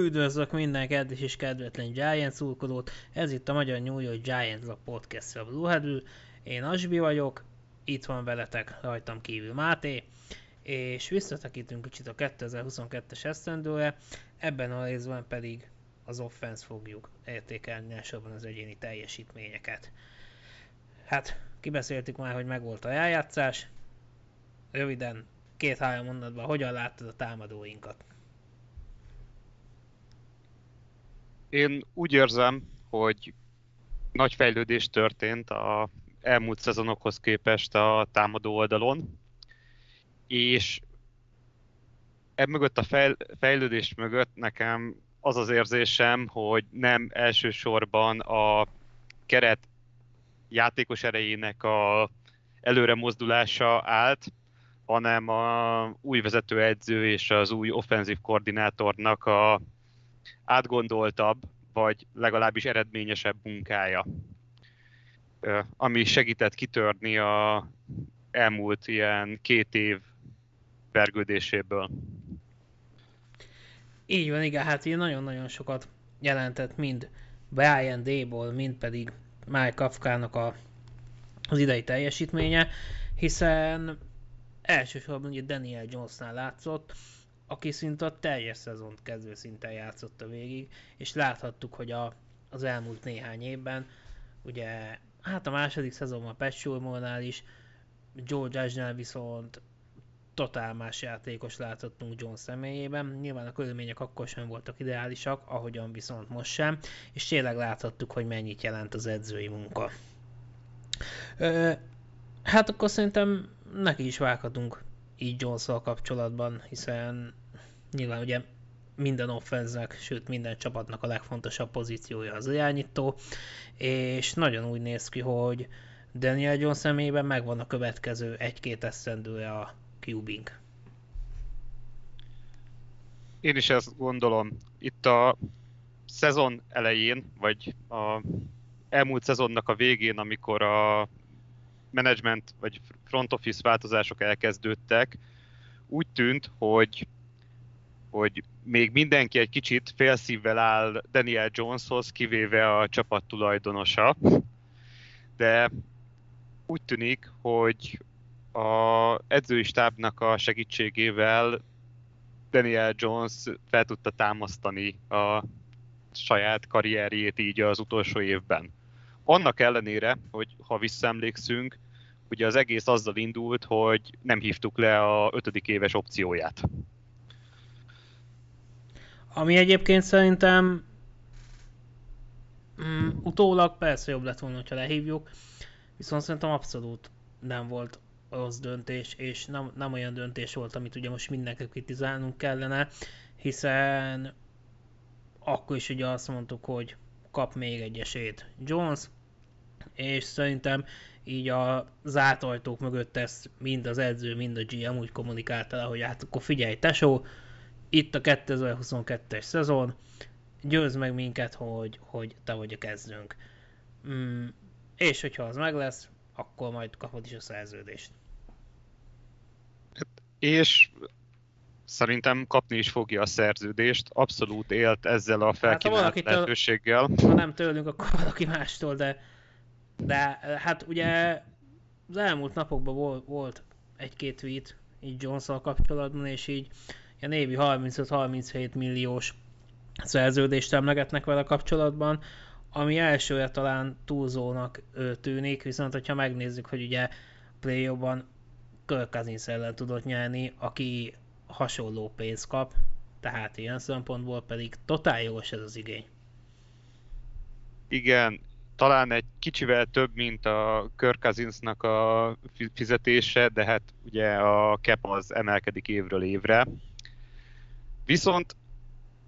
Üdvözlök minden kedves és kedvetlen Giants szurkolót, ez itt a Magyar New York Giants a podcast a Blue Én Asbi vagyok, itt van veletek rajtam kívül Máté, és visszatekintünk kicsit a 2022-es esztendőre, ebben a részben pedig az offense fogjuk értékelni elsősorban az egyéni teljesítményeket. Hát, kibeszéltük már, hogy megvolt a eljátszás, röviden, két-három mondatban, hogyan láttad a támadóinkat? Én úgy érzem, hogy nagy fejlődés történt a elmúlt szezonokhoz képest a támadó oldalon, és e mögött a fejlődés mögött nekem az az érzésem, hogy nem elsősorban a keret játékos erejének a előre mozdulása állt, hanem a új vezetőedző és az új offenzív koordinátornak a átgondoltabb, vagy legalábbis eredményesebb munkája, ami segített kitörni a elmúlt ilyen két év vergődéséből. Így van, igen, hát ilyen nagyon-nagyon sokat jelentett mind Brian Dable, mind pedig Mike Kafkának a, az idei teljesítménye, hiszen elsősorban ugye Daniel Jonesnál látszott, aki szinte a teljes szezont kezdő szinten játszotta végig, és láthattuk, hogy a, az elmúlt néhány évben, ugye, hát a második szezonban Pat is, George Edge-nál viszont totál más játékos láthattunk John személyében. Nyilván a körülmények akkor sem voltak ideálisak, ahogyan viszont most sem, és tényleg láthattuk, hogy mennyit jelent az edzői munka. Ö, hát akkor szerintem neki is vághatunk így jones kapcsolatban, hiszen nyilván ugye minden offenznek, sőt minden csapatnak a legfontosabb pozíciója az irányító, és nagyon úgy néz ki, hogy Daniel Jones személyében megvan a következő egy-két eszendője a cubing. Én is ezt gondolom. Itt a szezon elején, vagy a elmúlt szezonnak a végén, amikor a management vagy front office változások elkezdődtek, úgy tűnt, hogy hogy még mindenki egy kicsit félszívvel áll Daniel Joneshoz, kivéve a csapat tulajdonosa, de úgy tűnik, hogy a edzői stábnak a segítségével Daniel Jones fel tudta támasztani a saját karrierjét így az utolsó évben. Annak ellenére, hogy ha visszaemlékszünk, ugye az egész azzal indult, hogy nem hívtuk le a ötödik éves opcióját. Ami egyébként szerintem mm, utólag persze jobb lett volna, ha lehívjuk, viszont szerintem abszolút nem volt rossz döntés, és nem, nem olyan döntés volt, amit ugye most mindenki kritizálnunk kellene, hiszen akkor is ugye azt mondtuk, hogy kap még egy esélyt Jones, és szerintem így a zárt ajtók mögött ezt mind az edző, mind a GM úgy kommunikálta hogy hát akkor figyelj, tesó, itt a 2022-es szezon, győz meg minket, hogy, hogy te vagy a kezdőnk. Mm, és hogyha az meg lesz, akkor majd kapod is a szerződést. És szerintem kapni is fogja a szerződést, abszolút élt ezzel a felkínált hát, ha lehetőséggel. Ha nem tőlünk, akkor valaki mástól, de, de hát ugye az elmúlt napokban volt, volt egy-két tweet így jones kapcsolatban, és így ilyen évi 35-37 milliós szerződést emlegetnek vele kapcsolatban, ami elsőre talán túlzónak tűnik, viszont hogyha megnézzük, hogy ugye play Kirk Cousins ellen tudott nyerni, aki hasonló pénzt kap, tehát ilyen szempontból pedig totál jogos ez az igény. Igen, talán egy kicsivel több, mint a Kirk Cousinsnak a fizetése, de hát ugye a cap az emelkedik évről évre. Viszont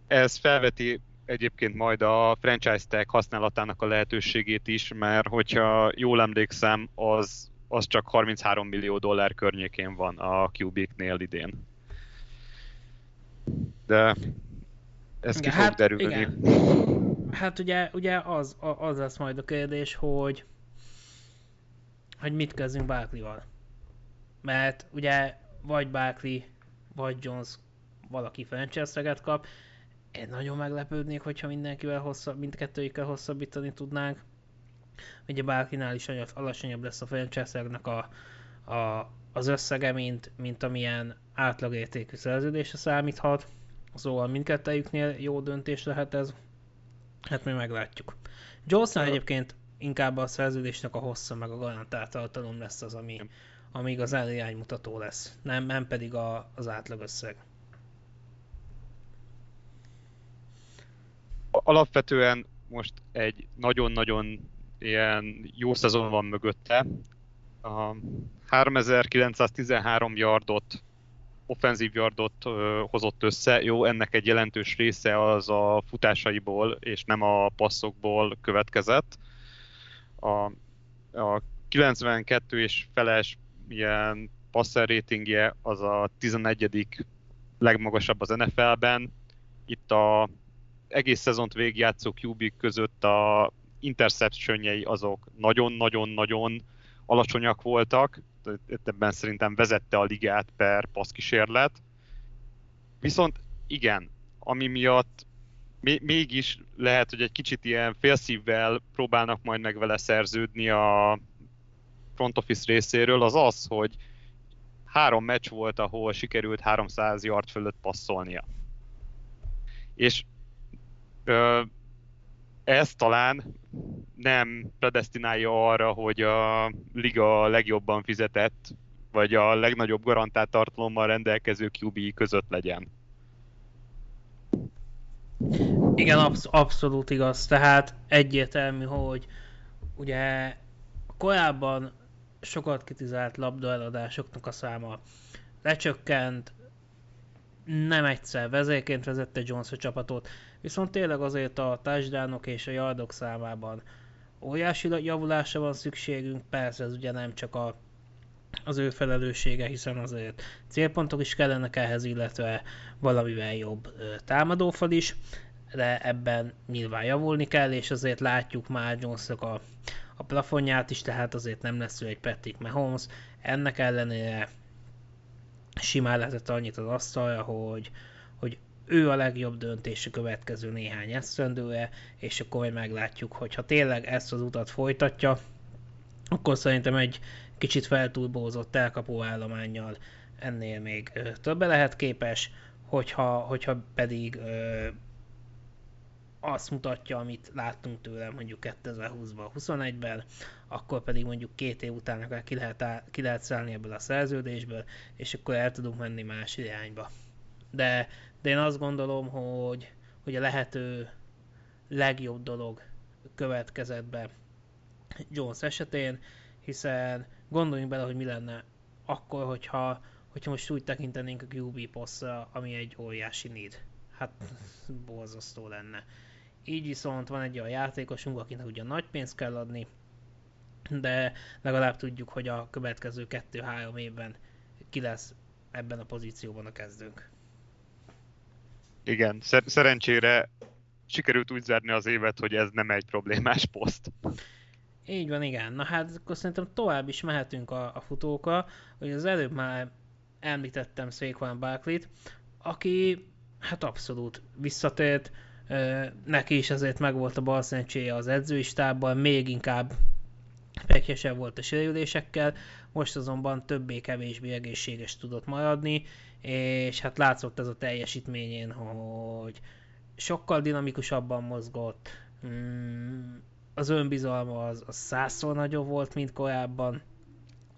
ez felveti egyébként majd a franchise tag használatának a lehetőségét is, mert hogyha jól emlékszem, az, az csak 33 millió dollár környékén van a Cubic-nél idén. De ez ki hát, fog derülni. Igen. Hát ugye, ugye az, az lesz majd a kérdés, hogy hogy mit kezdünk Barkley-val. Mert ugye vagy Barkley, vagy Jones valaki franchise kap. én nagyon meglepődnék, hogyha mindenkivel hosszabb, mindkettőjükkel hosszabbítani tudnánk. Ugye bárkinál is alacsonyabb lesz a franchise a, a, az összege, mint, mint amilyen átlagértékű szerződésre számíthat. Szóval mindkettőjüknél jó döntés lehet ez. Hát mi meglátjuk. Jolsnál egyébként inkább a szerződésnek a hossza, meg a garantált tartalom lesz az, ami, ami igazán iránymutató lesz, nem, nem pedig a, az átlagösszeg. Alapvetően most egy nagyon-nagyon ilyen jó szezon van mögötte. A 3913 yardot, offenzív yardot hozott össze. Jó, ennek egy jelentős része az a futásaiból, és nem a passzokból következett. A, a 92 és feles ilyen passer ratingje az a 11. legmagasabb az NFL-ben. Itt a egész szezont végigjátszó QB között a interceptionjei azok nagyon-nagyon-nagyon alacsonyak voltak, ebben szerintem vezette a ligát per passzkísérlet. Viszont igen, ami miatt mégis lehet, hogy egy kicsit ilyen félszívvel próbálnak majd meg vele szerződni a front office részéről, az az, hogy három meccs volt, ahol sikerült 300 yard fölött passzolnia. És ez talán nem predestinálja arra, hogy a liga legjobban fizetett, vagy a legnagyobb garantált tartalommal rendelkező QB között legyen. Igen, absz- abszolút igaz. Tehát egyértelmű, hogy ugye korábban sokat kritizált labdaeladásoknak a száma lecsökkent, nem egyszer vezérként vezette Jones a csapatot, viszont tényleg azért a touchdownok és a yardok számában óriási javulásra van szükségünk, persze ez ugye nem csak a, az ő felelőssége, hiszen azért célpontok is kellenek ehhez, illetve valamivel jobb támadófal is, de ebben nyilván javulni kell, és azért látjuk már jones a, a plafonját is, tehát azért nem lesz ő egy Patrick Mahomes. Ennek ellenére simán lehetett annyit az asztalra, hogy, hogy ő a legjobb döntés a következő néhány esztendőre, és akkor majd meglátjuk, hogy ha tényleg ezt az utat folytatja, akkor szerintem egy kicsit feltúlbózott elkapó állományjal ennél még többe lehet képes, hogyha, hogyha pedig ö, azt mutatja, amit láttunk tőle mondjuk 2020-ban, 21-ben, akkor pedig mondjuk két év után akár ki lehet, á, ki lehet szállni ebből a szerződésből, és akkor el tudunk menni más irányba. De, de én azt gondolom, hogy, hogy a lehető legjobb dolog következett be Jones esetén, hiszen gondoljunk bele, hogy mi lenne akkor, hogyha, hogyha most úgy tekintenénk a QB posztra, ami egy óriási need. Hát borzasztó lenne. Így viszont van egy olyan játékosunk, akinek ugye nagy pénzt kell adni, de legalább tudjuk, hogy a következő 2-3 évben ki lesz ebben a pozícióban a kezdőnk. Igen, szer- szerencsére sikerült úgy zárni az évet, hogy ez nem egy problémás poszt. Így van, igen. Na hát akkor szerintem tovább is mehetünk a, a futóka, hogy az előbb már említettem Saquon Barkley-t, aki hát abszolút visszatért, neki is azért megvolt a balszerencséje az edzőistában, még inkább pekjesebb volt a sérülésekkel, most azonban többé-kevésbé egészséges tudott maradni, és hát látszott ez a teljesítményén, hogy sokkal dinamikusabban mozgott, mm, az önbizalma az, az százszor nagyobb volt, mint korábban.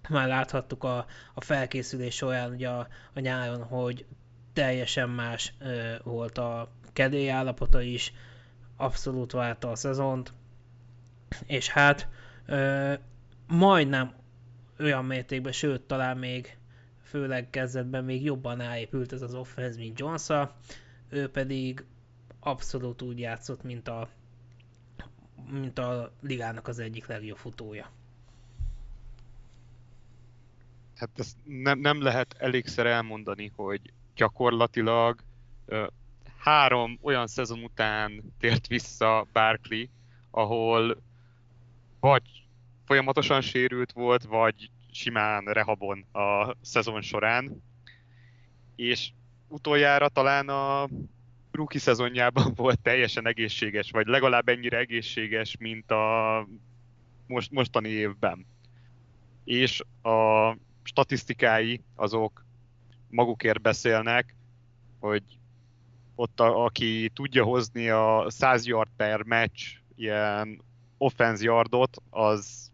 Már láthattuk a, a felkészülés során ugye a, a nyáron, hogy teljesen más ö, volt a kedély állapota is, abszolút várta a szezont, és hát majdnem olyan mértékben, sőt talán még főleg kezdetben még jobban áépült ez az offense, mint jones ő pedig abszolút úgy játszott, mint a, mint a ligának az egyik legjobb futója. Hát ezt nem, nem lehet elégszer elmondani, hogy gyakorlatilag ö, három olyan szezon után tért vissza Barkley, ahol vagy folyamatosan sérült volt, vagy simán rehabon a szezon során. És utoljára talán a rookie szezonjában volt teljesen egészséges, vagy legalább ennyire egészséges, mint a most, mostani évben. És a statisztikái azok magukért beszélnek, hogy ott a, aki tudja hozni a 100 yard per meccs ilyen offense yardot, az,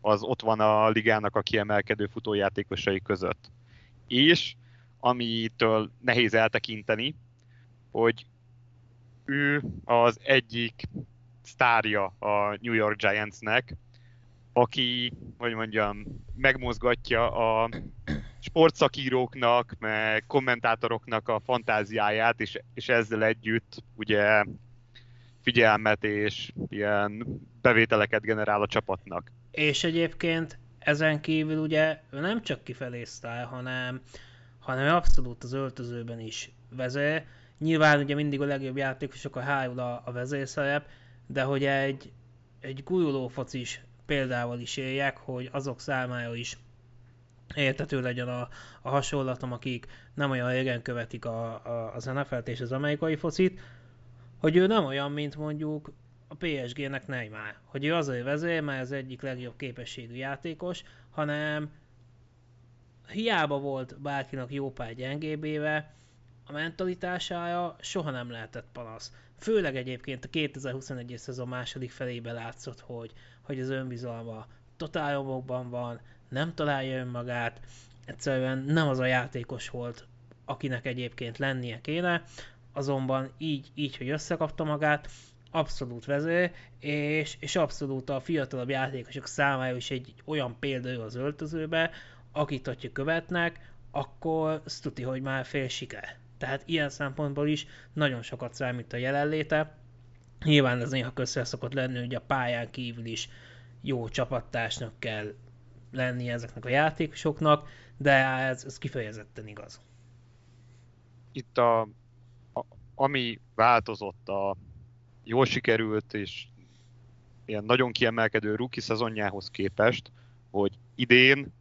az ott van a ligának a kiemelkedő futójátékosai között. És amitől nehéz eltekinteni, hogy ő az egyik sztárja a New York Giantsnek, aki, hogy mondjam, megmozgatja a sportszakíróknak, meg kommentátoroknak a fantáziáját, és, és ezzel együtt ugye figyelmet és ilyen bevételeket generál a csapatnak. És egyébként ezen kívül ugye ő nem csak kifelé sztár, hanem, hanem abszolút az öltözőben is vezér. Nyilván ugye mindig a legjobb játékosok a hárul a, a vezérszerep, de hogy egy, egy guruló focis példával is éljek, hogy azok számára is értető legyen a, a hasonlatom, akik nem olyan régen követik a, a, az NFL-t és az amerikai focit, hogy ő nem olyan, mint mondjuk a PSG-nek Neymar. Hogy ő azért vezér, mert az egyik legjobb képességű játékos, hanem hiába volt bárkinak jó pár gyengébéve, a mentalitására soha nem lehetett panasz. Főleg egyébként a 2021-es szezon második felébe látszott, hogy, hogy az önbizalma totál van, nem találja önmagát, egyszerűen nem az a játékos volt, akinek egyébként lennie kéne, azonban így, így hogy összekapta magát, abszolút vezér, és, és abszolút a fiatalabb játékosok számára is egy olyan példa az öltözőbe, akit, hogyha követnek, akkor tuti, hogy már fél siker. Tehát ilyen szempontból is nagyon sokat számít a jelenléte. Nyilván ez néha közre szokott lenni, hogy a pályán kívül is jó csapattársnak kell lenni ezeknek a játékosoknak, de ez, ez kifejezetten igaz. Itt a, ami változott a jól sikerült és ilyen nagyon kiemelkedő rookie szezonjához képest, hogy idén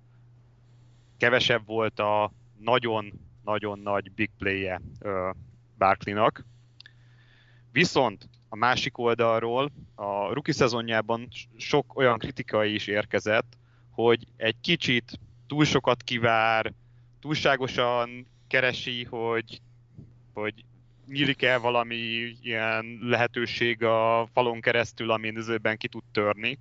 kevesebb volt a nagyon-nagyon nagy big play-je Barkley-nak. Viszont a másik oldalról a rookie szezonjában sok olyan kritika is érkezett, hogy egy kicsit túl sokat kivár, túlságosan keresi, hogy, hogy nyílik el valami ilyen lehetőség a falon keresztül, amin üzőben ki tud törni.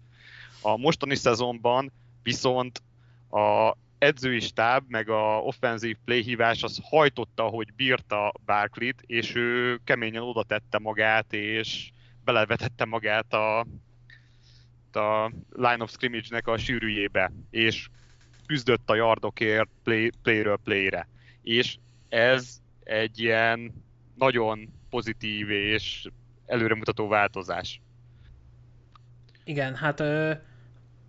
A mostani szezonban viszont a edzői stáb, meg a offenzív playhívás az hajtotta, hogy bírta Barkley-t, és ő keményen oda tette magát, és belevetette magát a, a line of scrimmage-nek a sűrűjébe, és küzdött a yardokért play, playről playre. És ez egy ilyen nagyon pozitív és előremutató változás. Igen, hát ö,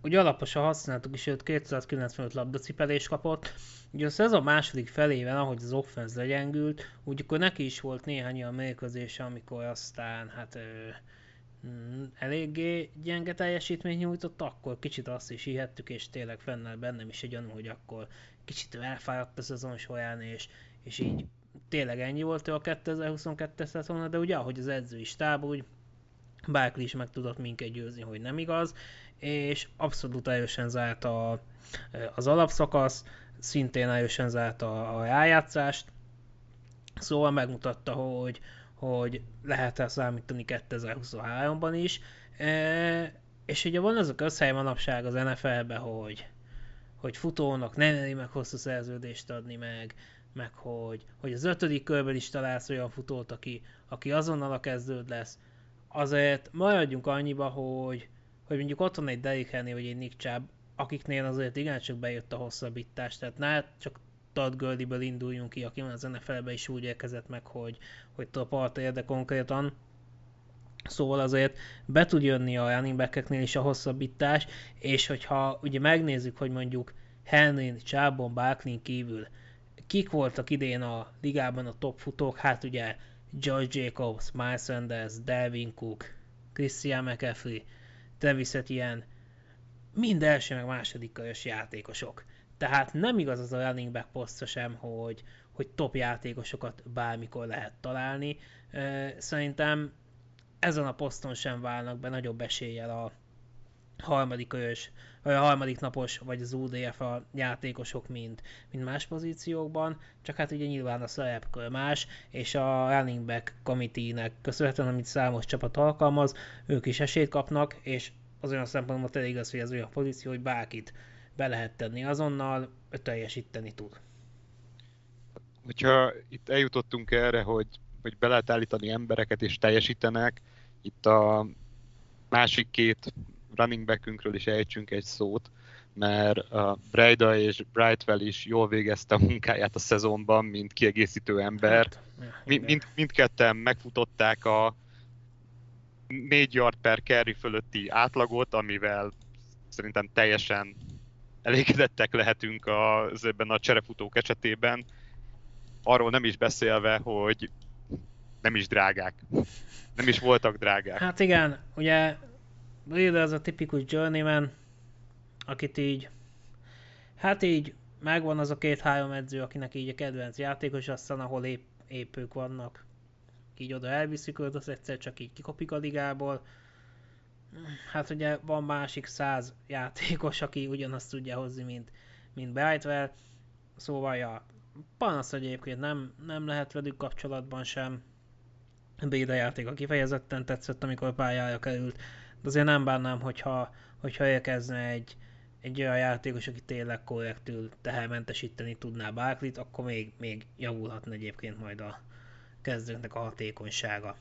ugye alaposan használtuk is, őt 295 labdacipelés kapott. Ugye a második felében, ahogy az offense legyengült, úgy akkor neki is volt néhány olyan mérkőzése, amikor aztán hát ö, mm, eléggé gyenge teljesítményt nyújtott, akkor kicsit azt is hihettük, és tényleg fennáll bennem is egy gyanú, hogy akkor kicsit elfáradt a szezon során, és, és így tényleg ennyi volt ő a 2022-es szezon, de ugye ahogy az edzői stáb, úgy Barkley is meg tudott minket győzni, hogy nem igaz, és abszolút erősen zárt a, az alapszakasz, szintén erősen zárt a, a rájátszást, szóval megmutatta, hogy, hogy lehet-e számítani 2023-ban is, e, és ugye van az a közhely manapság az NFL-ben, hogy, hogy futónak nem meg hosszú szerződést adni meg, meg hogy, hogy az ötödik körben is találsz olyan futót, aki, aki azonnal a kezdőd lesz. Azért maradjunk annyiba, hogy, hogy mondjuk ott van egy Derrick Henry, vagy egy Nick Chubb, akiknél azért igencsak bejött a hosszabbítás, tehát ne csak Todd Gurley-ből induljunk ki, aki az NFL-be is úgy érkezett meg, hogy, hogy top part érde konkrétan. Szóval azért be tud jönni a running back is a hosszabbítás, és hogyha ugye megnézzük, hogy mondjuk Henry, Chubbon, Barkley kívül kik voltak idén a ligában a top futók, hát ugye George Jacobs, Miles Sanders, Delvin Cook, Christian McCaffrey, Travis Etienne, mind első meg második körös játékosok. Tehát nem igaz az a running back posztra sem, hogy, hogy top játékosokat bármikor lehet találni. Szerintem ezen a poszton sem válnak be nagyobb eséllyel a harmadik ös, vagy a harmadik napos, vagy az UDF a játékosok, mint, mint más pozíciókban, csak hát ugye nyilván a szerepkör más, és a running back committee-nek köszönhetően, amit számos csapat alkalmaz, ők is esélyt kapnak, és az olyan szempontból tényleg igaz, hogy ez olyan pozíció, hogy bárkit be lehet tenni azonnal, teljesíteni tud. Hogyha itt eljutottunk erre, hogy, hogy be lehet állítani embereket és teljesítenek, itt a másik két running backünkről is ejtsünk egy szót, mert a Breda és Brightwell is jól végezte a munkáját a szezonban, mint kiegészítő ember. Hát, mind, mindketten megfutották a 4 yard per carry fölötti átlagot, amivel szerintem teljesen elégedettek lehetünk az ebben a cserefutók esetében. Arról nem is beszélve, hogy nem is drágák. Nem is voltak drágák. Hát igen, ugye Breeder az a tipikus journeyman, akit így, hát így megvan az a két-három edző, akinek így a kedvenc játékos, aztán ahol épp, épp ők vannak, így oda elviszik őt, az egyszer csak így kikopik a ligából. Hát ugye van másik száz játékos, aki ugyanazt tudja hozni, mint, mint Brightwell. Szóval ja, panasz, hogy egyébként nem, nem lehet velük kapcsolatban sem. Béda játék, a kifejezetten tetszett, amikor pályára került. De azért nem bánnám, hogyha, hogyha érkezne egy, egy olyan játékos, aki tényleg korrektül tehermentesíteni tudná Bárklit, akkor még, még javulhatna egyébként majd a kezdőknek a hatékonysága.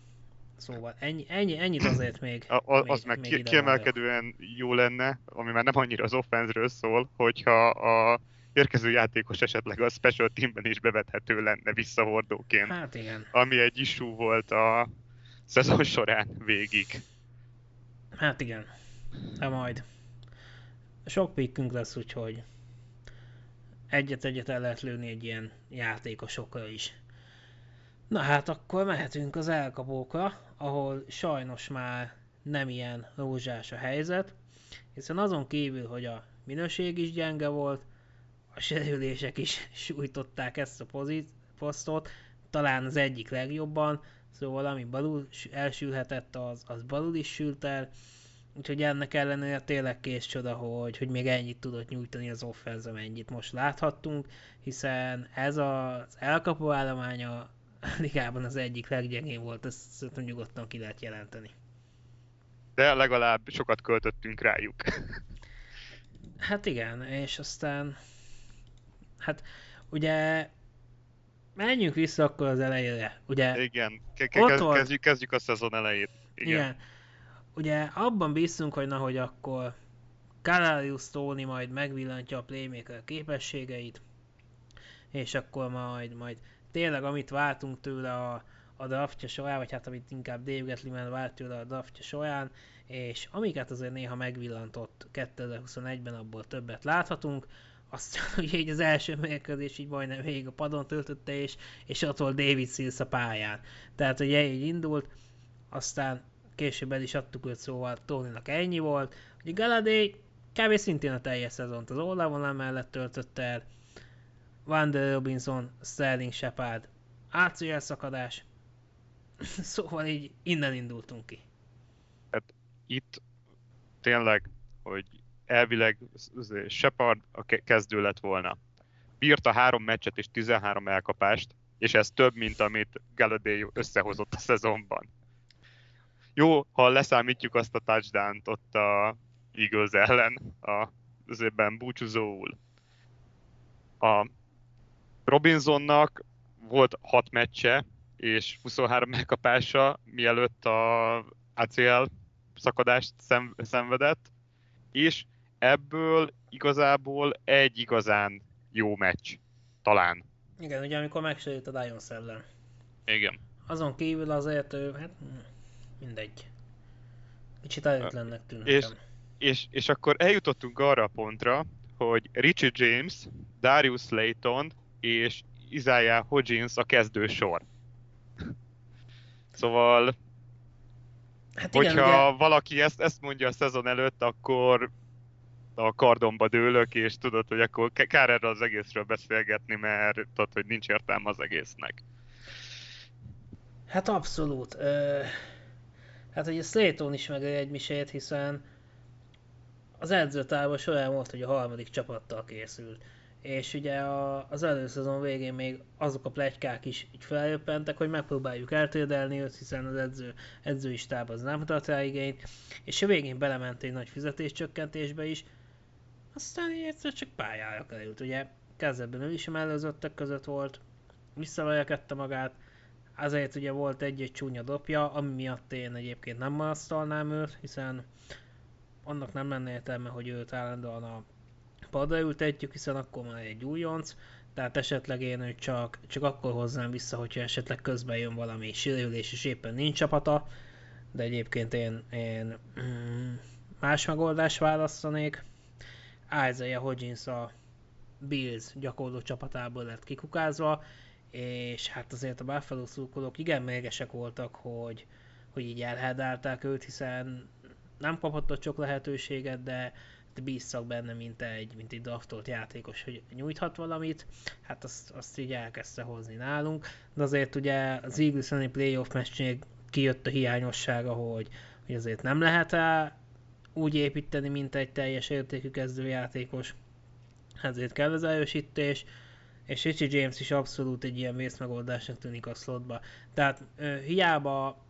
Szóval ennyi, ennyi, ennyit azért még. A, a, még az meg még kiemelkedően jó lenne, ami már nem annyira az offenzről szól, hogyha a érkező játékos esetleg a special teamben is bevethető lenne visszahordóként. Hát igen. Ami egy issue volt a szezon során végig. Hát igen. De majd. Sok pikkünk lesz, úgyhogy egyet-egyet el lehet lőni egy ilyen játékosokra is. Na hát akkor mehetünk az elkapókra, ahol sajnos már nem ilyen rózsás a helyzet, hiszen azon kívül, hogy a minőség is gyenge volt, a sérülések is sújtották ezt a pozit, posztot, talán az egyik legjobban, szóval ami balul elsülhetett, az, az balul is sült el, úgyhogy ennek ellenére tényleg kész csoda, hogy, hogy még ennyit tudott nyújtani az offense, amennyit most láthattunk, hiszen ez az elkapó állománya a ligában az egyik leggyengébb volt, ezt szerintem nyugodtan ki lehet jelenteni. De legalább sokat költöttünk rájuk. Hát igen, és aztán hát ugye menjünk vissza akkor az elejére. Ugye, igen, ke- ke- kezdjük, kezdjük a szezon elejét. Igen. igen. Ugye abban bízunk, hogy na, hogy akkor Kalarius Tony majd megvillantja a playmaker képességeit, és akkor majd, majd tényleg amit váltunk tőle a, a draftja során, vagy hát amit inkább Dave Gettleman vált tőle a draftja során, és amiket azért néha megvillantott 2021-ben, abból többet láthatunk, aztán ugye így az első mérkőzés így majdnem végig a padon töltötte, és, és ott volt David Sills a pályán. Tehát ugye így indult, aztán később el is adtuk őt, szóval Tonynak ennyi volt. Ugye Galadé kb. szintén a teljes szezont az oldalvonal mellett töltötte el. Wander Robinson, Sterling Shepard, ACL szakadás. szóval így innen indultunk ki. Hát itt tényleg, hogy elvileg Shepard a kezdő lett volna. Bírta három meccset és 13 elkapást, és ez több, mint amit Galladay összehozott a szezonban. Jó, ha leszámítjuk azt a touchdown ott a Eagles ellen a, az évben búcsúzóul. A Robinsonnak volt 6 meccse és 23 megkapása, mielőtt a ACL szakadást szenvedett, és ebből igazából egy igazán jó meccs. Talán. Igen, ugye amikor megsérült a Lions ellen. Igen. Azon kívül azért ő, hát mindegy. Kicsit előtlennek tűnt és, és, és akkor eljutottunk arra a pontra, hogy Richie James, Darius Slayton és Isaiah Hodgins a kezdő sor. Szóval, hát igen, hogyha ugye... valaki ezt, ezt mondja a szezon előtt, akkor a kardomba dőlök, és tudod, hogy akkor kár erről az egészről beszélgetni, mert tudod, hogy nincs értelme az egésznek. Hát abszolút. Hát ugye Slayton is meg egy misét, hiszen az edzőtárban során volt, hogy a harmadik csapattal készült. És ugye a, az előszezon végén még azok a plegykák is így feljöppentek, hogy megpróbáljuk eltérdelni őt, hiszen az edző, edzői stáb az nem tart rá igényt, és a végén belement egy nagy fizetéscsökkentésbe is, aztán egyszer csak pályára került, ugye? Kezdetben ő is mellőzöttek között volt, visszaverekedte magát, azért ugye volt egy-egy csúnya dopja, ami miatt én egyébként nem marasztalnám őt, hiszen annak nem lenne értelme, hogy őt állandóan a padra ültetjük, hiszen akkor már egy újonc, tehát esetleg én őt csak, csak akkor hoznám vissza, hogyha esetleg közben jön valami sérülés és éppen nincs csapata, de egyébként én, én mm, más megoldást választanék. Isaiah Hodgins a Bills gyakorló csapatából lett kikukázva, és hát azért a Buffalo szurkolók igen mérgesek voltak, hogy, hogy így elhedálták őt, hiszen nem kapott ott sok lehetőséget, de, bízzak benne, mint egy, mint egy draftolt játékos, hogy nyújthat valamit, hát azt, azt így elkezdte hozni nálunk, de azért ugye az Eagles playoff meccsnél kijött a hiányossága, hogy, hogy azért nem lehet úgy építeni, mint egy teljes értékű kezdőjátékos, ezért kell az erősítés, és Richie James is abszolút egy ilyen vészmegoldásnak tűnik a slotba. Tehát ö, hiába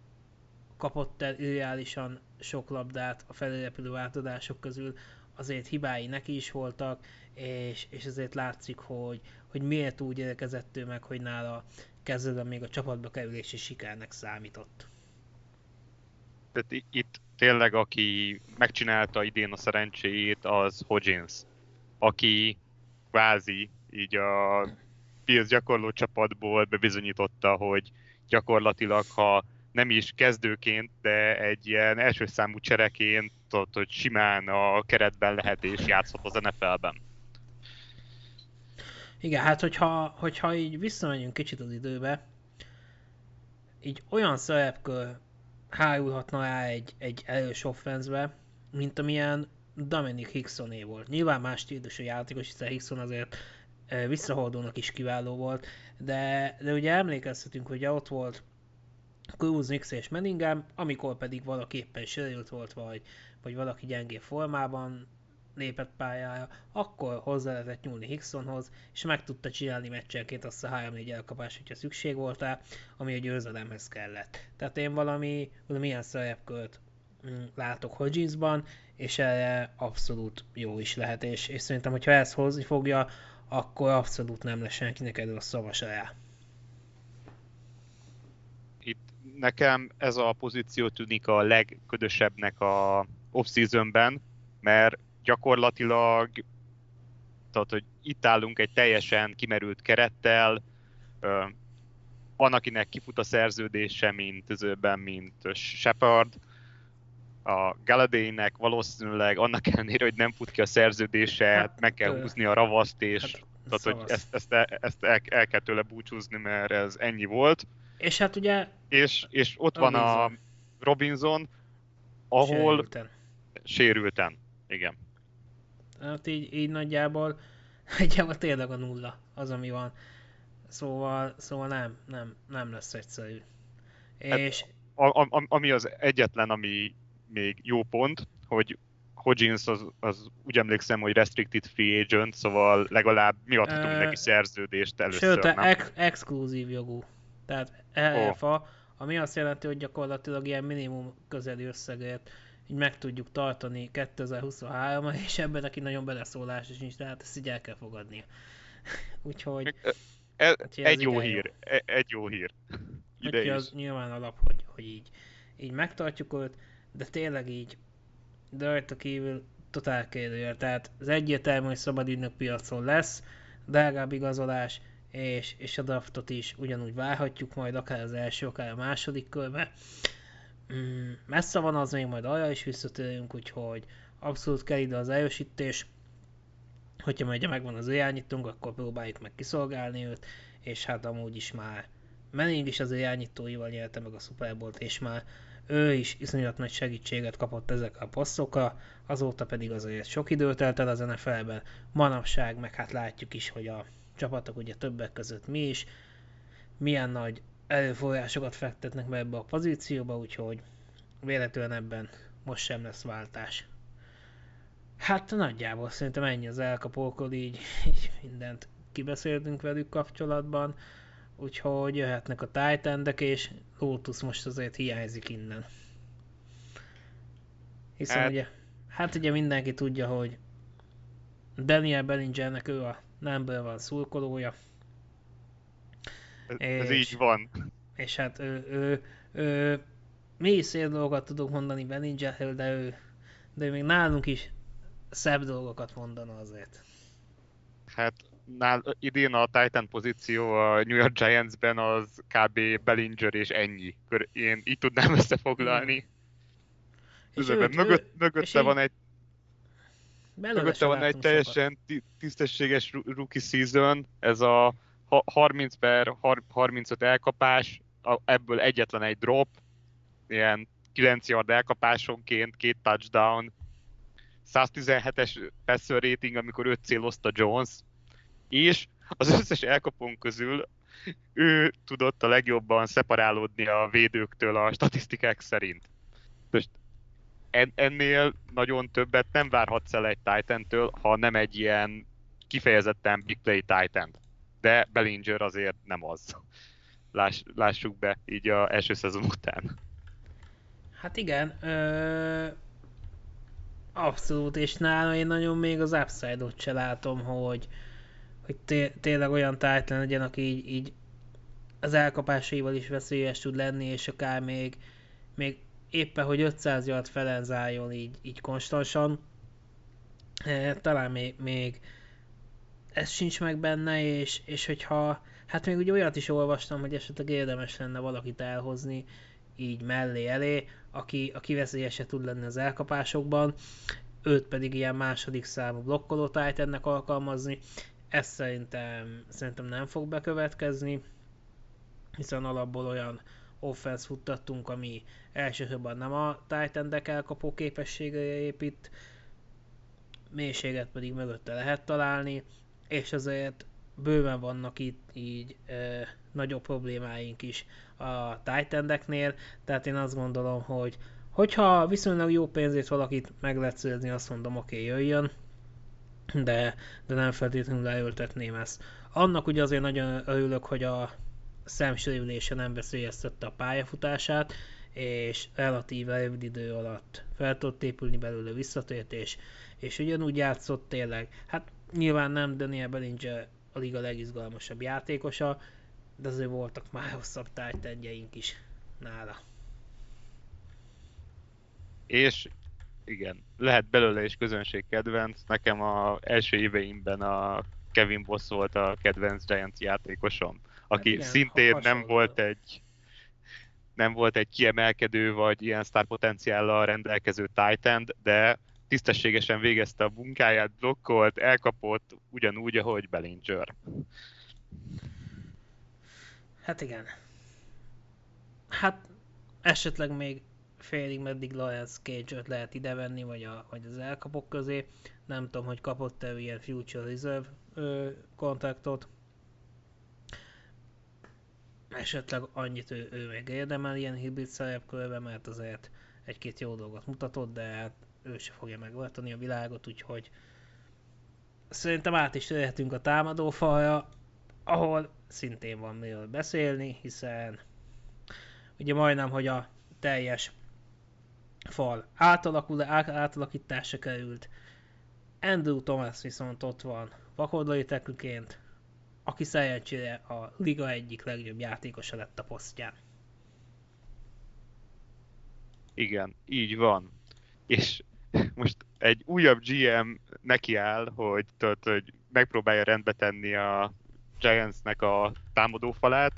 kapott el ideálisan sok labdát a felérepülő átadások közül, azért hibái neki is voltak, és, és azért látszik, hogy, hogy miért úgy érkezett ő meg, hogy nála kezdődben még a csapatba kerülési sikernek számított. Tehát itt tényleg, aki megcsinálta idén a szerencséjét, az Hodgins, aki kvázi így a Bills gyakorló csapatból bebizonyította, hogy gyakorlatilag, ha nem is kezdőként, de egy ilyen első számú csereként, tudod, hogy simán a keretben lehet és játszhat az NFL-ben. Igen, hát hogyha, hogyha így visszamegyünk kicsit az időbe, így olyan szerepkör hárulhatna rá egy, egy erős offenzbe, mint amilyen Dominic Hicksoné volt. Nyilván más stílusú játékos, hiszen Hickson azért visszahordónak is kiváló volt, de, de ugye emlékezhetünk, hogy ott volt Cruz, Nix és Meningem, amikor pedig valaki éppen sérült volt, vagy, vagy valaki gyengé formában lépett pályára, akkor hozzá lehetett nyúlni Hicksonhoz, és meg tudta csinálni meccsenként azt a 3-4 elkapás, hogyha szükség volt rá, ami a győzelemhez kellett. Tehát én valami, valami ilyen szerepkört mm, látok Hodginsban, és erre abszolút jó is lehet, és, és szerintem, hogyha ezt hozni fogja, akkor abszolút nem lesz senkinek erről a szava rá. Itt nekem ez a pozíció tűnik a legködösebbnek a off-seasonben, mert gyakorlatilag tehát, hogy itt állunk egy teljesen kimerült kerettel, van, akinek kifut a szerződése, mint özőben, mint Shepard, a Galadének valószínűleg annak ellenére, hogy nem fut ki a szerződése, hát, meg kell húzni a ravaszt, és hát, tehát, hogy ezt, ezt, ezt el, el kell tőle búcsúzni, mert ez ennyi volt. És hát ugye... És, és ott Robinson. van a Robinson, ahol... Sérülten. Sérülten, igen. Hát így, így nagyjából, nagyjából tényleg a nulla az, ami van. Szóval, szóval nem, nem, nem lesz egyszerű. Hát, és... A, a, ami az egyetlen, ami még jó pont, hogy Hodgins az, az úgy emlékszem, hogy restricted free agent, szóval legalább mi adhatunk uh, neki szerződést először, Sőt, nem? Ex- exkluzív jogú. Tehát EFA, oh. ami azt jelenti, hogy gyakorlatilag ilyen minimum közeli összegért így meg tudjuk tartani 2023 és ebben neki nagyon beleszólás is nincs, tehát ezt így el kell fogadnia. úgyhogy... E, úgyhogy egy jó hír, jó. E, egy jó hír. Ide úgyhogy az nyilván alap, hogy, hogy így, így megtartjuk őt, de tényleg így, de rajta kívül totál kérdőjel. Tehát az egyértelmű, hogy szabad piacon lesz, drágább igazolás, és, és a draftot is ugyanúgy várhatjuk majd, akár az első, akár a második körbe. Mm, messze van az még, majd arra is visszatérünk, úgyhogy abszolút kell ide az erősítés. Hogyha majd megvan az irányítunk, akkor próbáljuk meg kiszolgálni őt, és hát amúgy is már Manning is az irányítóival nyerte meg a Super Bowl-t, és már ő is iszonyat nagy segítséget kapott ezekkel a passzokra, azóta pedig azért sok időt telt el az NFL-ben, manapság, meg hát látjuk is, hogy a csapatok ugye többek között mi is, milyen nagy erőforrásokat fektetnek be ebbe a pozícióba, úgyhogy véletlenül ebben most sem lesz váltás. Hát nagyjából szerintem ennyi az elkapókod, így, így mindent kibeszéltünk velük kapcsolatban, úgyhogy jöhetnek a titan és Lotus most azért hiányzik innen. Hiszen hát... ugye, hát ugye mindenki tudja, hogy Daniel Bellingernek ő a number van szurkolója. Ez, és, ez így van. És hát ő, ő, ő mi is szép dolgokat tudunk mondani Bellingerről, de ő, de ő még nálunk is szebb dolgokat mondana azért. Hát nál, idén a Titan pozíció a New York Giants-ben az kb. Bellinger és ennyi. Én így tudnám összefoglalni. És őt, mögött, ő, mögötte van egy mögötte van egy teljesen sokat. tisztességes rookie season, ez a 30 per 35 elkapás, ebből egyetlen egy drop, ilyen 9 yard elkapásonként, két touchdown, 117-es passer rating, amikor 5 célozta Jones, és az összes elkapón közül ő tudott a legjobban szeparálódni a védőktől a statisztikák szerint. Most ennél nagyon többet nem várhatsz el egy titan ha nem egy ilyen kifejezetten big play titan De Bellinger azért nem az. Láss, lássuk be így a első szezon után. Hát igen, ö... abszolút, és nála én nagyon még az upside-ot se látom, hogy, hogy té- tényleg olyan Titan legyen, aki így, így az elkapásaival is veszélyes tud lenni, és akár még, még éppen, hogy 500 yard felenzáljon így, így konstansan. Talán még, még ez sincs meg benne, és, és hogyha, hát még úgy olyat is olvastam, hogy esetleg érdemes lenne valakit elhozni, így mellé elé, aki, aki veszélyese tud lenni az elkapásokban, őt pedig ilyen második számú blokkoló ennek alkalmazni. Ez szerintem, szerintem nem fog bekövetkezni, hiszen alapból olyan offense futtattunk, ami elsősorban nem a titan elkapó képességre épít, mélységet pedig mögötte lehet találni, és azért bőven vannak itt így ö, nagyobb problémáink is a titan tehát én azt gondolom, hogy hogyha viszonylag jó pénzét valakit meg lehet szerzni, azt mondom, oké, okay, jöjjön, de, de nem feltétlenül leültetném ezt. Annak ugye azért nagyon örülök, hogy a szemsérülése nem veszélyeztette a pályafutását, és relatíve rövid idő alatt fel tudott épülni belőle visszatért, és, és ugyanúgy játszott tényleg. Hát nyilván nem Daniel Bellinger a liga legizgalmasabb játékosa, de azért voltak már hosszabb tájtendjeink is nála. És igen, lehet belőle is közönség kedvenc. Nekem a első éveimben a Kevin Boss volt a kedvenc Giants játékosom, aki hát igen, szintén nem volt egy nem volt egy kiemelkedő vagy ilyen sztárpotenciállal rendelkező Titan, de tisztességesen végezte a munkáját, blokkolt, elkapott, ugyanúgy, ahogy Bellinger. Hát igen. Hát esetleg még félig meddig Lawrence cage lehet ide venni, vagy, a, vagy az elkapok közé. Nem tudom, hogy kapott-e ilyen Future Reserve ö, kontaktot. Esetleg annyit ő, ő még érdemel ilyen hibrid szerepkörbe, mert azért egy-két jó dolgot mutatott, de hát ő se fogja megváltani a világot, úgyhogy szerintem át is jöhetünk a támadófalra, ahol szintén van miről beszélni, hiszen ugye majdnem, hogy a teljes fal átalakul, átalakításra került. Andrew Thomas viszont ott van vakoldali teküként, aki szerencsére a liga egyik legjobb játékosa lett a posztján. Igen, így van. És most egy újabb GM nekiáll, hogy, tudod, hogy megpróbálja rendbe tenni a Giantsnek a támadófalát.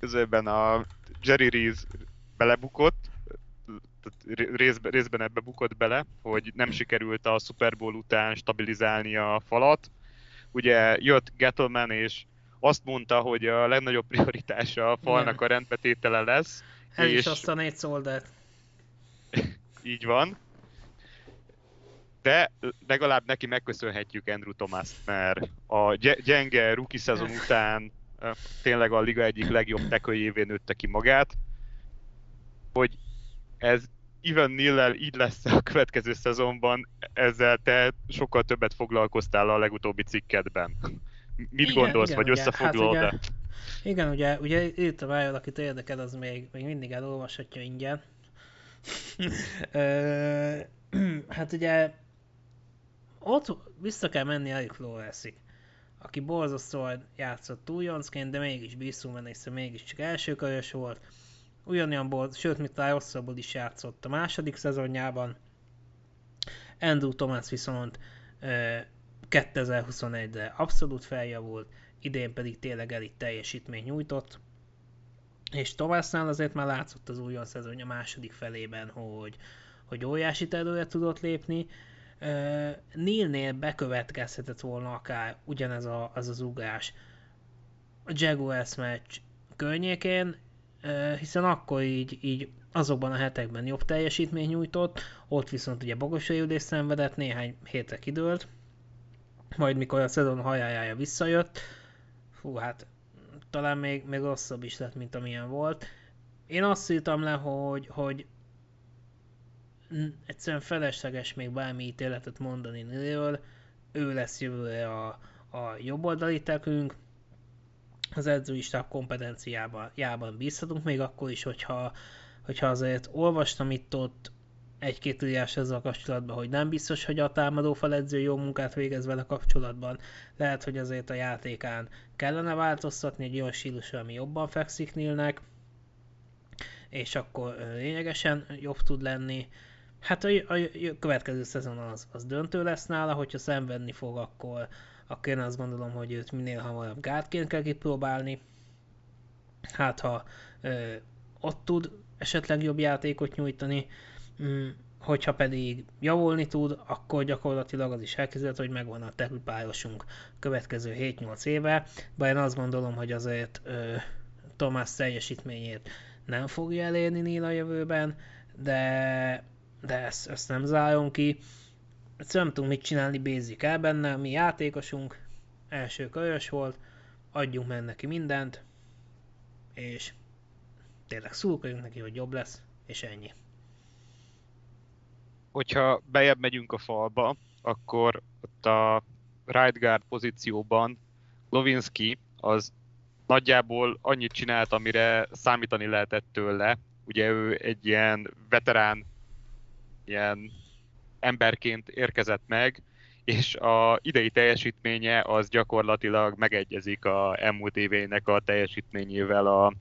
Közben a Jerry Reese belebukott, részben, részben ebbe bukott bele, hogy nem sikerült a Super Bowl után stabilizálni a falat. Ugye jött Gettleman és azt mondta, hogy a legnagyobb prioritása a falnak a rendbetétele lesz. Ez és... is azt a négy szoldált. így van. De legalább neki megköszönhetjük Andrew thomas mert a gyenge rookie szezon után tényleg a liga egyik legjobb tekölyévé nőtte ki magát, hogy ez Ivan Nillel így lesz a következő szezonban, ezzel te sokkal többet foglalkoztál a legutóbbi cikkedben. Mit igen, gondolsz, igen, vagy összefoglalod hát ugye, Igen, ugye, ugye itt a vájal, akit érdekel, az még, még mindig elolvashatja ingyen. hát ugye ott vissza kell menni Eric Floresig, aki borzasztóan játszott újoncként, de mégis bízunk benne, hiszen mégiscsak elsőkörös volt. Ugyanolyan volt, sőt, mint a rosszabbul is játszott a második szezonjában. Andrew Thomas viszont 2021-re abszolút feljavult, idén pedig tényleg elit teljesítmény nyújtott. És Thomasnál azért már látszott az újon szezonja második felében, hogy, hogy óriási előre tudott lépni. Nilnél bekövetkezhetett volna akár ugyanez a, az az ugrás a Jaguars meccs környékén, hiszen akkor így, így azokban a hetekben jobb teljesítmény nyújtott, ott viszont ugye bagosajődés szenvedett, néhány hétre kidőlt, majd mikor a szezon hajájája visszajött, fú, hát talán még, még rosszabb is lett, mint amilyen volt. Én azt írtam le, hogy, hogy egyszerűen felesleges még bármi ítéletet mondani nőről, ő lesz jövőre a, a jobboldali tekünk, az edzői stáb kompetenciában bízhatunk, még akkor is, hogyha, hogyha azért olvastam itt ott egy-két írás ezzel kapcsolatban, hogy nem biztos, hogy a támadó feledző jó munkát végez vele kapcsolatban. Lehet, hogy azért a játékán kellene változtatni egy olyan stílusra, ami jobban fekszik Nilnek, és akkor lényegesen jobb tud lenni. Hát a, a, a következő szezon az, az döntő lesz nála, hogyha szenvedni fog, akkor, akkor én azt gondolom, hogy őt minél hamarabb gátként kell kipróbálni. Hát ha ö, ott tud esetleg jobb játékot nyújtani, Mm, hogyha pedig javulni tud, akkor gyakorlatilag az is elképzelhető, hogy megvan a terülpályosunk következő 7-8 éve, bár én azt gondolom, hogy azért ö, Tomás teljesítményét nem fogja elérni Neil a jövőben, de, de ezt, ezt nem zárom ki. Ezt nem tudunk mit csinálni, bízik el benne, mi játékosunk, első kölyös volt, adjunk meg neki mindent, és tényleg szurkoljunk neki, hogy jobb lesz, és ennyi hogyha bejebb megyünk a falba, akkor ott a right guard pozícióban Lovinski az nagyjából annyit csinált, amire számítani lehetett tőle. Ugye ő egy ilyen veterán, ilyen emberként érkezett meg, és a idei teljesítménye az gyakorlatilag megegyezik a elmúlt évének a teljesítményével a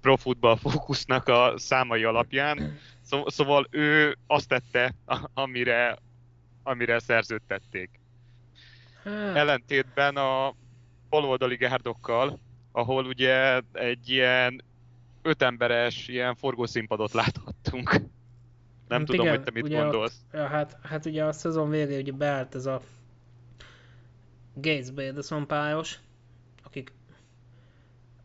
Pro Football Focusnak a számai alapján. Szó, szóval ő azt tette, amire, amire szerződtették. Hmm. Ellentétben a baloldali gárdokkal, ahol ugye egy ilyen ötemberes ilyen forgószínpadot láthattunk. Nem hát tudom, igen, hogy te mit gondolsz. Ott, hát, hát ugye a szezon végén ugye beállt ez a Gates Baderson pályos, akik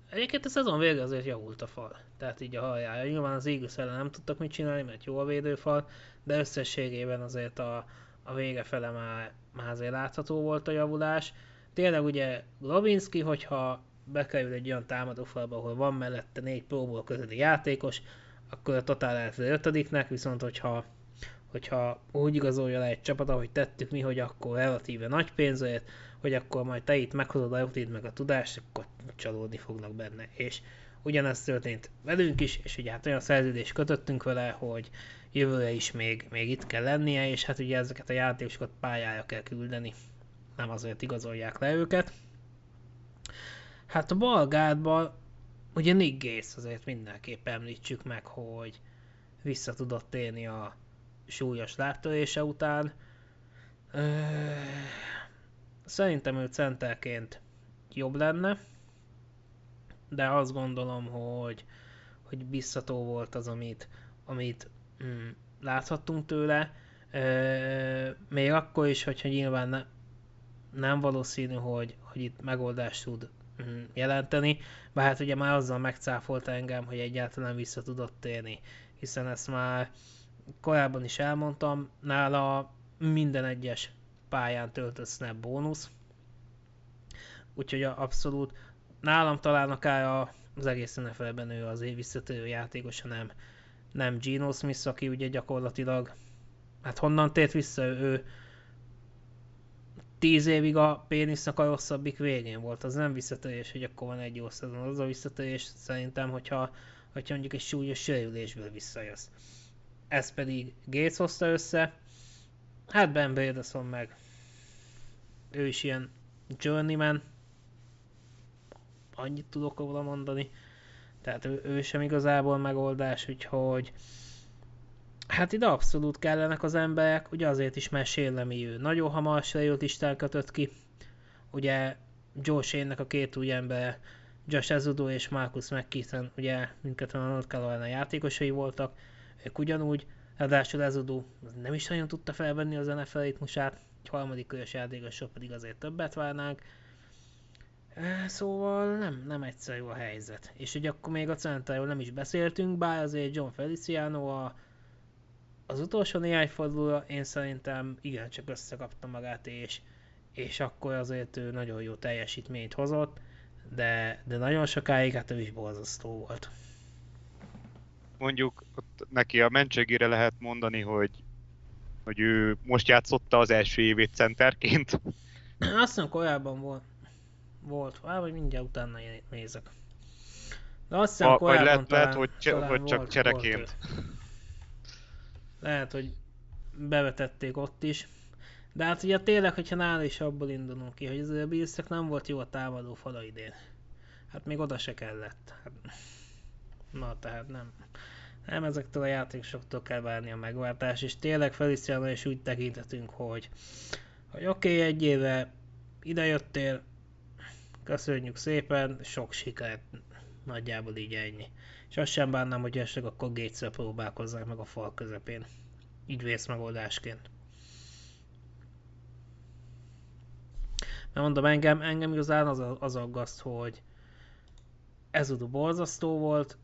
Egyébként a szezon vége azért javult a fal. Tehát így a halljája. Nyilván az Eagles ellen nem tudtak mit csinálni, mert jó a védőfal, de összességében azért a, a vége fele már, már azért látható volt a javulás. Tényleg ugye Lovinski, hogyha bekerül egy olyan támadófalba, ahol van mellette négy próból közötti játékos, akkor a totál lehet ötödiknek, viszont hogyha, hogyha úgy igazolja le egy csapat, ahogy tettük mi, hogy akkor relatíve nagy pénzért, hogy akkor majd te itt meghozod a rutint meg a tudást, akkor csalódni fognak benne. És ugyanezt történt velünk is, és ugye hát olyan szerződést kötöttünk vele, hogy jövőre is még, még itt kell lennie, és hát ugye ezeket a játékosokat pályára kell küldeni, nem azért igazolják le őket. Hát a balgádban ugye Nick Gates azért mindenképp említsük meg, hogy vissza tudott térni a súlyos lábtörése után. Szerintem ő centerként jobb lenne, de azt gondolom, hogy, hogy biztató volt az, amit, amit mm, láthattunk tőle. E, még akkor is, hogyha nyilván ne, nem valószínű, hogy, hogy itt megoldást tud jelenteni, bár hát ugye már azzal megcáfolta engem, hogy egyáltalán vissza tudott térni, hiszen ezt már korábban is elmondtam, nála minden egyes pályán töltött snap bónusz, úgyhogy abszolút nálam talán akár az egész NFL-ben ő az visszatérő játékos, nem, nem Geno Smith, aki ugye gyakorlatilag, hát honnan tért vissza ő, tíz évig a pénisznek a rosszabbik végén volt, az nem visszatérés, hogy akkor van egy jó szezon, az a visszatérés szerintem, hogyha, hogyha mondjuk egy súlyos sérülésből visszajössz. Ez pedig Gates hozta össze, hát Ben Bredesen meg. Ő is ilyen journeyman, annyit tudok róla mondani, tehát ő, ő sem igazából megoldás, úgyhogy Hát ide abszolút kellenek az emberek, ugye azért is, mert Sérlemi ő nagyon hamar sérült listán kötött ki. Ugye Joe shane a két új ember, Josh Ezudo és Marcus McKeithen, ugye mindketten a North Carolina játékosai voltak, ők ugyanúgy, ráadásul Ezudo nem is nagyon tudta felvenni az NFL ritmusát, egy harmadik körös játékosról pedig azért többet várnánk. Szóval nem, nem egyszerű a helyzet. És hogy akkor még a centerről nem is beszéltünk, bár azért John Feliciano a az utolsó néhány fordulóra én szerintem igen csak összekapta magát, és, és akkor azért ő nagyon jó teljesítményt hozott, de, de nagyon sokáig hát ő is borzasztó volt. Mondjuk ott neki a mentségére lehet mondani, hogy, hogy ő most játszotta az első évét centerként. Azt hiszem korábban volt. Volt, hát, vagy mindjárt utána nézek. De azt hiszem a, korábban lehet, talán, lehet, hogy, talán hogy csak volt, csereként. Volt lehet, hogy bevetették ott is. De hát ugye tényleg, hogyha nála is abból indulunk ki, hogy az a Billsnek nem volt jó a támadó fala idén. Hát még oda se kellett. Hát, na tehát nem. Nem ezektől a játékosoktól kell várni a megváltás, és tényleg Feliciano is úgy tekintetünk, hogy, hogy oké, okay, egy éve idejöttél, köszönjük szépen, sok sikert, nagyjából így ennyi. És azt sem bánnám, hogy esetleg akkor Gates-szel próbálkozzák meg a fal közepén. Így vész megoldásként. Mert mondom, engem, engem igazán az, az aggaszt, hogy ez a borzasztó volt,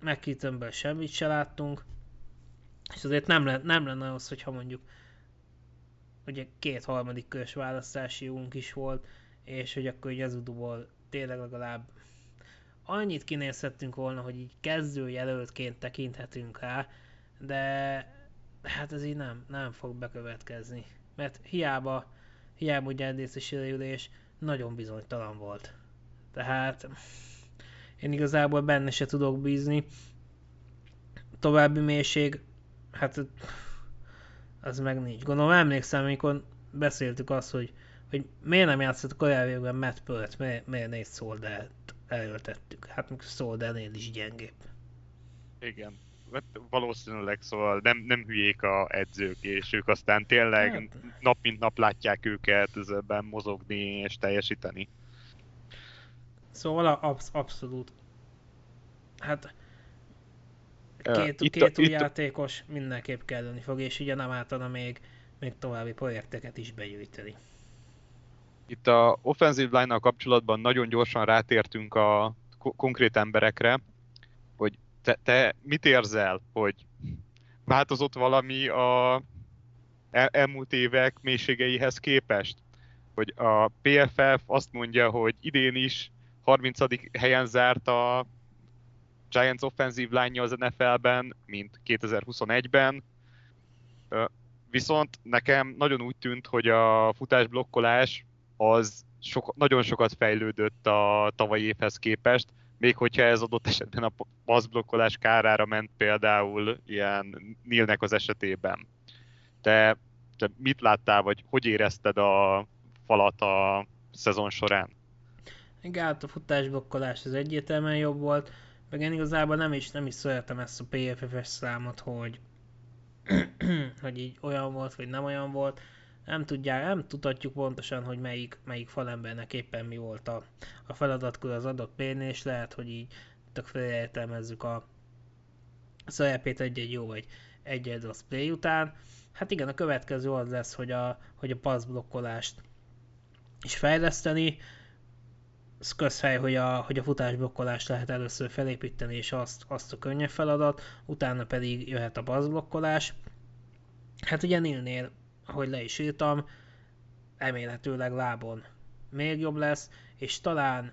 megkítömből semmit se láttunk, és azért nem, le, nem lenne az, hogyha mondjuk ugye két harmadik körös választási jogunk is volt, és hogy akkor ugye Ezuduból tényleg legalább annyit kinézhettünk volna, hogy így kezdő jelöltként tekinthetünk rá, de hát ez így nem, nem fog bekövetkezni. Mert hiába, hiába ugye a sérülés nagyon bizonytalan volt. Tehát én igazából benne se tudok bízni. További mélység, hát az meg nincs. Gondolom emlékszem, amikor beszéltük azt, hogy, hogy miért nem játszott korábban Matt Peart, miért, miért négy Soldert elöltettük. Hát még Szoldánél is gyengébb. Igen. Hát valószínűleg szóval nem, nem hülyék a edzők, és ők aztán tényleg hát. nap mint nap látják őket ezben mozogni és teljesíteni. Szóval absz- abszolút. Hát két, uh, két új itt játékos mindenképp kelleni fog, és ugye nem átadna még, még további projekteket is begyűjteni. Itt a offensive line kapcsolatban nagyon gyorsan rátértünk a konkrét emberekre, hogy te, te mit érzel, hogy változott valami a el, elmúlt évek mélységeihez képest? Hogy a PFF azt mondja, hogy idén is 30. helyen zárt a Giants offensive line az NFL-ben, mint 2021-ben. Viszont nekem nagyon úgy tűnt, hogy a futásblokkolás az sok, nagyon sokat fejlődött a tavalyi évhez képest, még hogyha ez adott esetben a passzblokkolás kárára ment például ilyen Nilnek az esetében. Te, te mit láttál, vagy hogy érezted a falat a szezon során? Hát a futásblokkolás az egyértelműen jobb volt, meg én igazából nem is, nem is szeretem ezt a PFF-es számot, hogy, hogy így olyan volt, vagy nem olyan volt nem tudják, nem tudhatjuk pontosan, hogy melyik, melyik falembernek éppen mi volt a, a feladatkör az adott pén, és lehet, hogy így tök felértelmezzük a szerepét egy-egy jó vagy egy-egy rossz play után. Hát igen, a következő az lesz, hogy a, hogy a passzblokkolást is fejleszteni. az közhely, hogy a, hogy a futásblokkolást lehet először felépíteni, és azt, azt a könnyebb feladat, utána pedig jöhet a passzblokkolás. Hát ugye Nilnél, ahogy le is írtam, remélhetőleg lábon még jobb lesz, és talán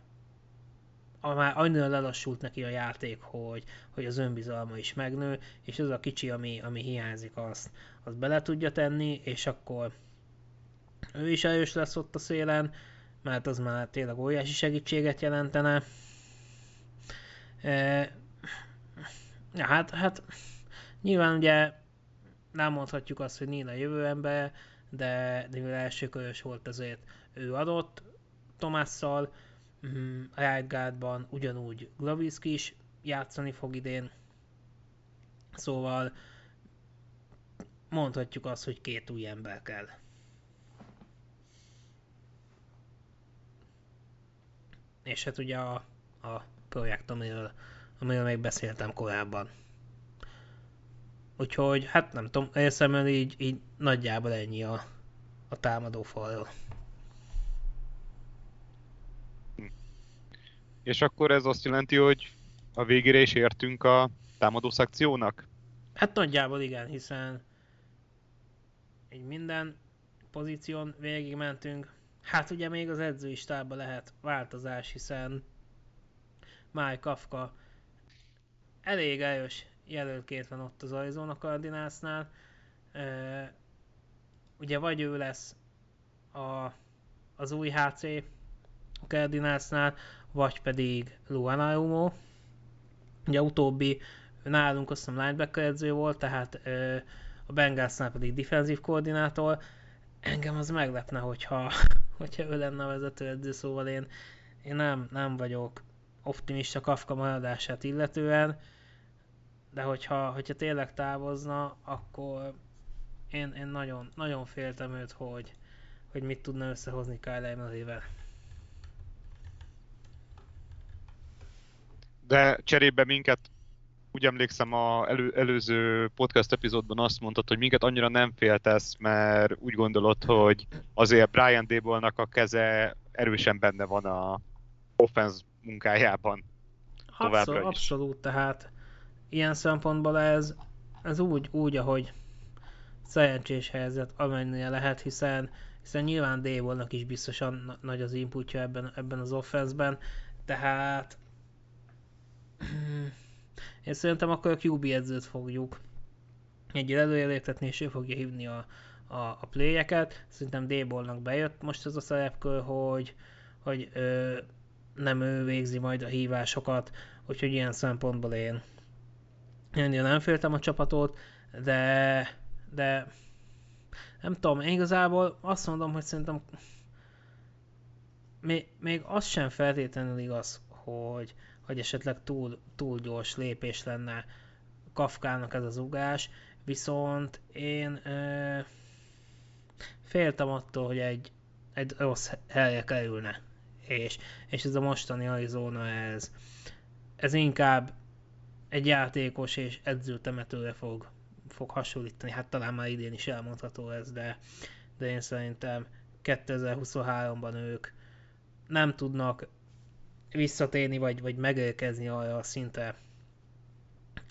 a már annyira lelassult neki a játék, hogy, hogy az önbizalma is megnő, és az a kicsi, ami, ami hiányzik, azt, azt bele tudja tenni, és akkor ő is erős lesz ott a szélen, mert az már tényleg óriási segítséget jelentene. E, hát, hát nyilván ugye nem mondhatjuk azt, hogy Nina jövő ember, de, de mivel első körös volt, ezért ő adott Tomásszal, mm, a Rightguardban ugyanúgy Glavisk is játszani fog idén, szóval mondhatjuk azt, hogy két új ember kell. És hát ugye a, a projekt, amiről, amiről még beszéltem korábban. Úgyhogy, hát nem tudom, érszemben így, így nagyjából ennyi a, a támadó falról. És akkor ez azt jelenti, hogy a végére is értünk a támadó szekciónak? Hát nagyjából igen, hiszen így minden pozíción végigmentünk. Hát ugye még az edzői stábban lehet változás, hiszen Mike Kafka elég erős jelöltként van ott az Arizona Cardinalsnál. Ugye vagy ő lesz a, az új HC a Cardinalsnál, vagy pedig Luan Arumo. Ugye utóbbi nálunk azt hiszem linebacker edző volt, tehát a Bengalsnál pedig defensív koordinátor. Engem az meglepne, hogyha, hogyha ő lenne a vezetőedző, szóval én, én nem, nem vagyok optimista Kafka maradását illetően de hogyha, hogyha tényleg távozna, akkor én, én nagyon, nagyon féltem őt, hogy, hogy mit tudna összehozni Kyle Emery-vel. De cserébe minket, úgy emlékszem a elő, előző podcast epizódban azt mondtad, hogy minket annyira nem féltesz, mert úgy gondolod, hogy azért Brian Dable-nak a keze erősen benne van a offense munkájában. Abszolút, abszolút, tehát ilyen szempontból ez, ez úgy, úgy, ahogy szerencsés helyzet, amennyire lehet, hiszen, hiszen nyilván Dable-nak is biztosan nagy az inputja ebben, ebben az offenszben, tehát én szerintem akkor a QB edzőt fogjuk egy előjelértetni, és ő fogja hívni a, a, a playeket. Szerintem Dable-nak bejött most ez a szerepkör, hogy, hogy ö, nem ő végzi majd a hívásokat, úgyhogy ilyen szempontból én, ennél nem féltem a csapatot, de, de nem tudom, én igazából azt mondom, hogy szerintem még, még az sem feltétlenül igaz, hogy, hogy esetleg túl, túl gyors lépés lenne Kafkának ez az ugás, viszont én ö, féltem attól, hogy egy, egy rossz helyre kerülne. És, és ez a mostani Arizona, ez, ez inkább egy játékos és edzőtemetőre fog, fog hasonlítani. Hát talán már idén is elmondható ez, de, de én szerintem 2023-ban ők nem tudnak visszatérni, vagy, vagy megérkezni arra a szintre,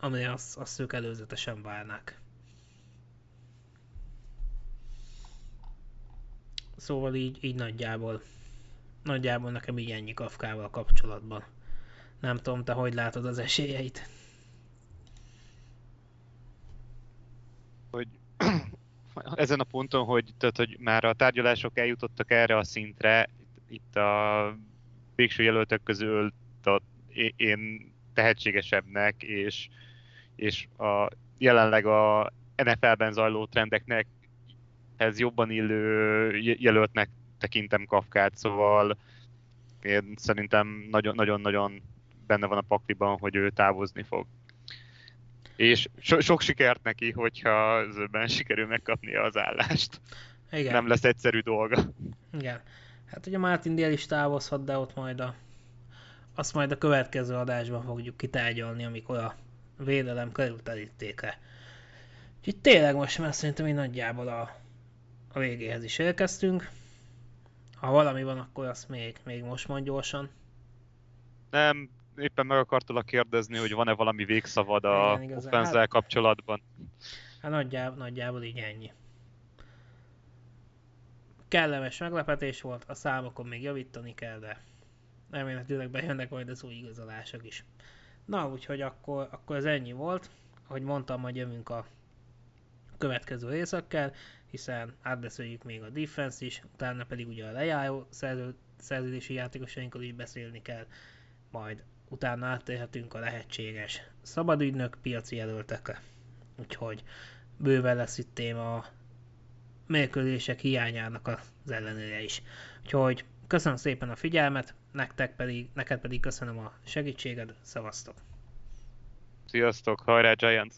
amire azt, azt ők előzetesen várnak. Szóval így, így nagyjából, nagyjából nekem így ennyi Kafkával kapcsolatban. Nem tudom, te hogy látod az esélyeit? Hogy ezen a ponton, hogy, tehát, hogy már a tárgyalások eljutottak erre a szintre, itt a végső jelöltek közül a, én tehetségesebbnek, és, és a, jelenleg a NFL-ben zajló trendeknek ez jobban illő jelöltnek tekintem Kafkát, szóval én szerintem nagyon-nagyon benne van a pakliban, hogy ő távozni fog. És so- sok sikert neki, hogyha zöbben sikerül megkapnia az állást. Igen. Nem lesz egyszerű dolga. Igen. Hát ugye Martin Dél is távozhat, de ott majd a, azt majd a következő adásban fogjuk kitárgyalni, amikor a védelem került elítéke. Úgyhogy tényleg most már szerintem így nagyjából a, a végéhez is érkeztünk. Ha valami van, akkor azt még, még most mond gyorsan. Nem, éppen meg akartalak kérdezni, hogy van-e valami végszavad a offenzel hát, kapcsolatban. Hát nagyjából, nagyjából így ennyi. Kellemes meglepetés volt, a számokon még javítani kell, de remélhetőleg bejönnek majd az új igazolások is. Na, úgyhogy akkor, akkor ez ennyi volt. Ahogy mondtam, majd jövünk a következő részekkel, hiszen átbeszéljük még a defense is, utána pedig ugye a lejáró szerző, szerződési játékosainkkal is beszélni kell, majd utána áttérhetünk a lehetséges szabadügynök piaci jelöltekre. Úgyhogy bőven lesz itt téma a mérkőzések hiányának az ellenőre is. Úgyhogy köszönöm szépen a figyelmet, nektek pedig, neked pedig köszönöm a segítséged, szevasztok! Sziasztok, hajrá Giants!